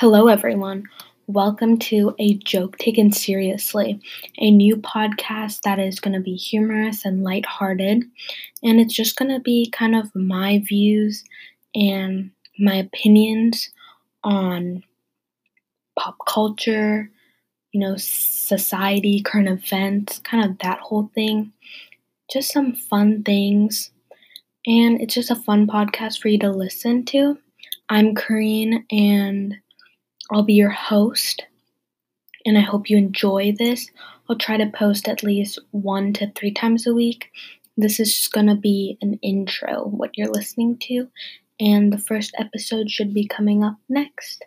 Hello, everyone. Welcome to A Joke Taken Seriously, a new podcast that is going to be humorous and lighthearted. And it's just going to be kind of my views and my opinions on pop culture, you know, society, current events, kind of that whole thing. Just some fun things. And it's just a fun podcast for you to listen to. I'm Kareen and I'll be your host, and I hope you enjoy this. I'll try to post at least one to three times a week. This is just gonna be an intro, what you're listening to, and the first episode should be coming up next.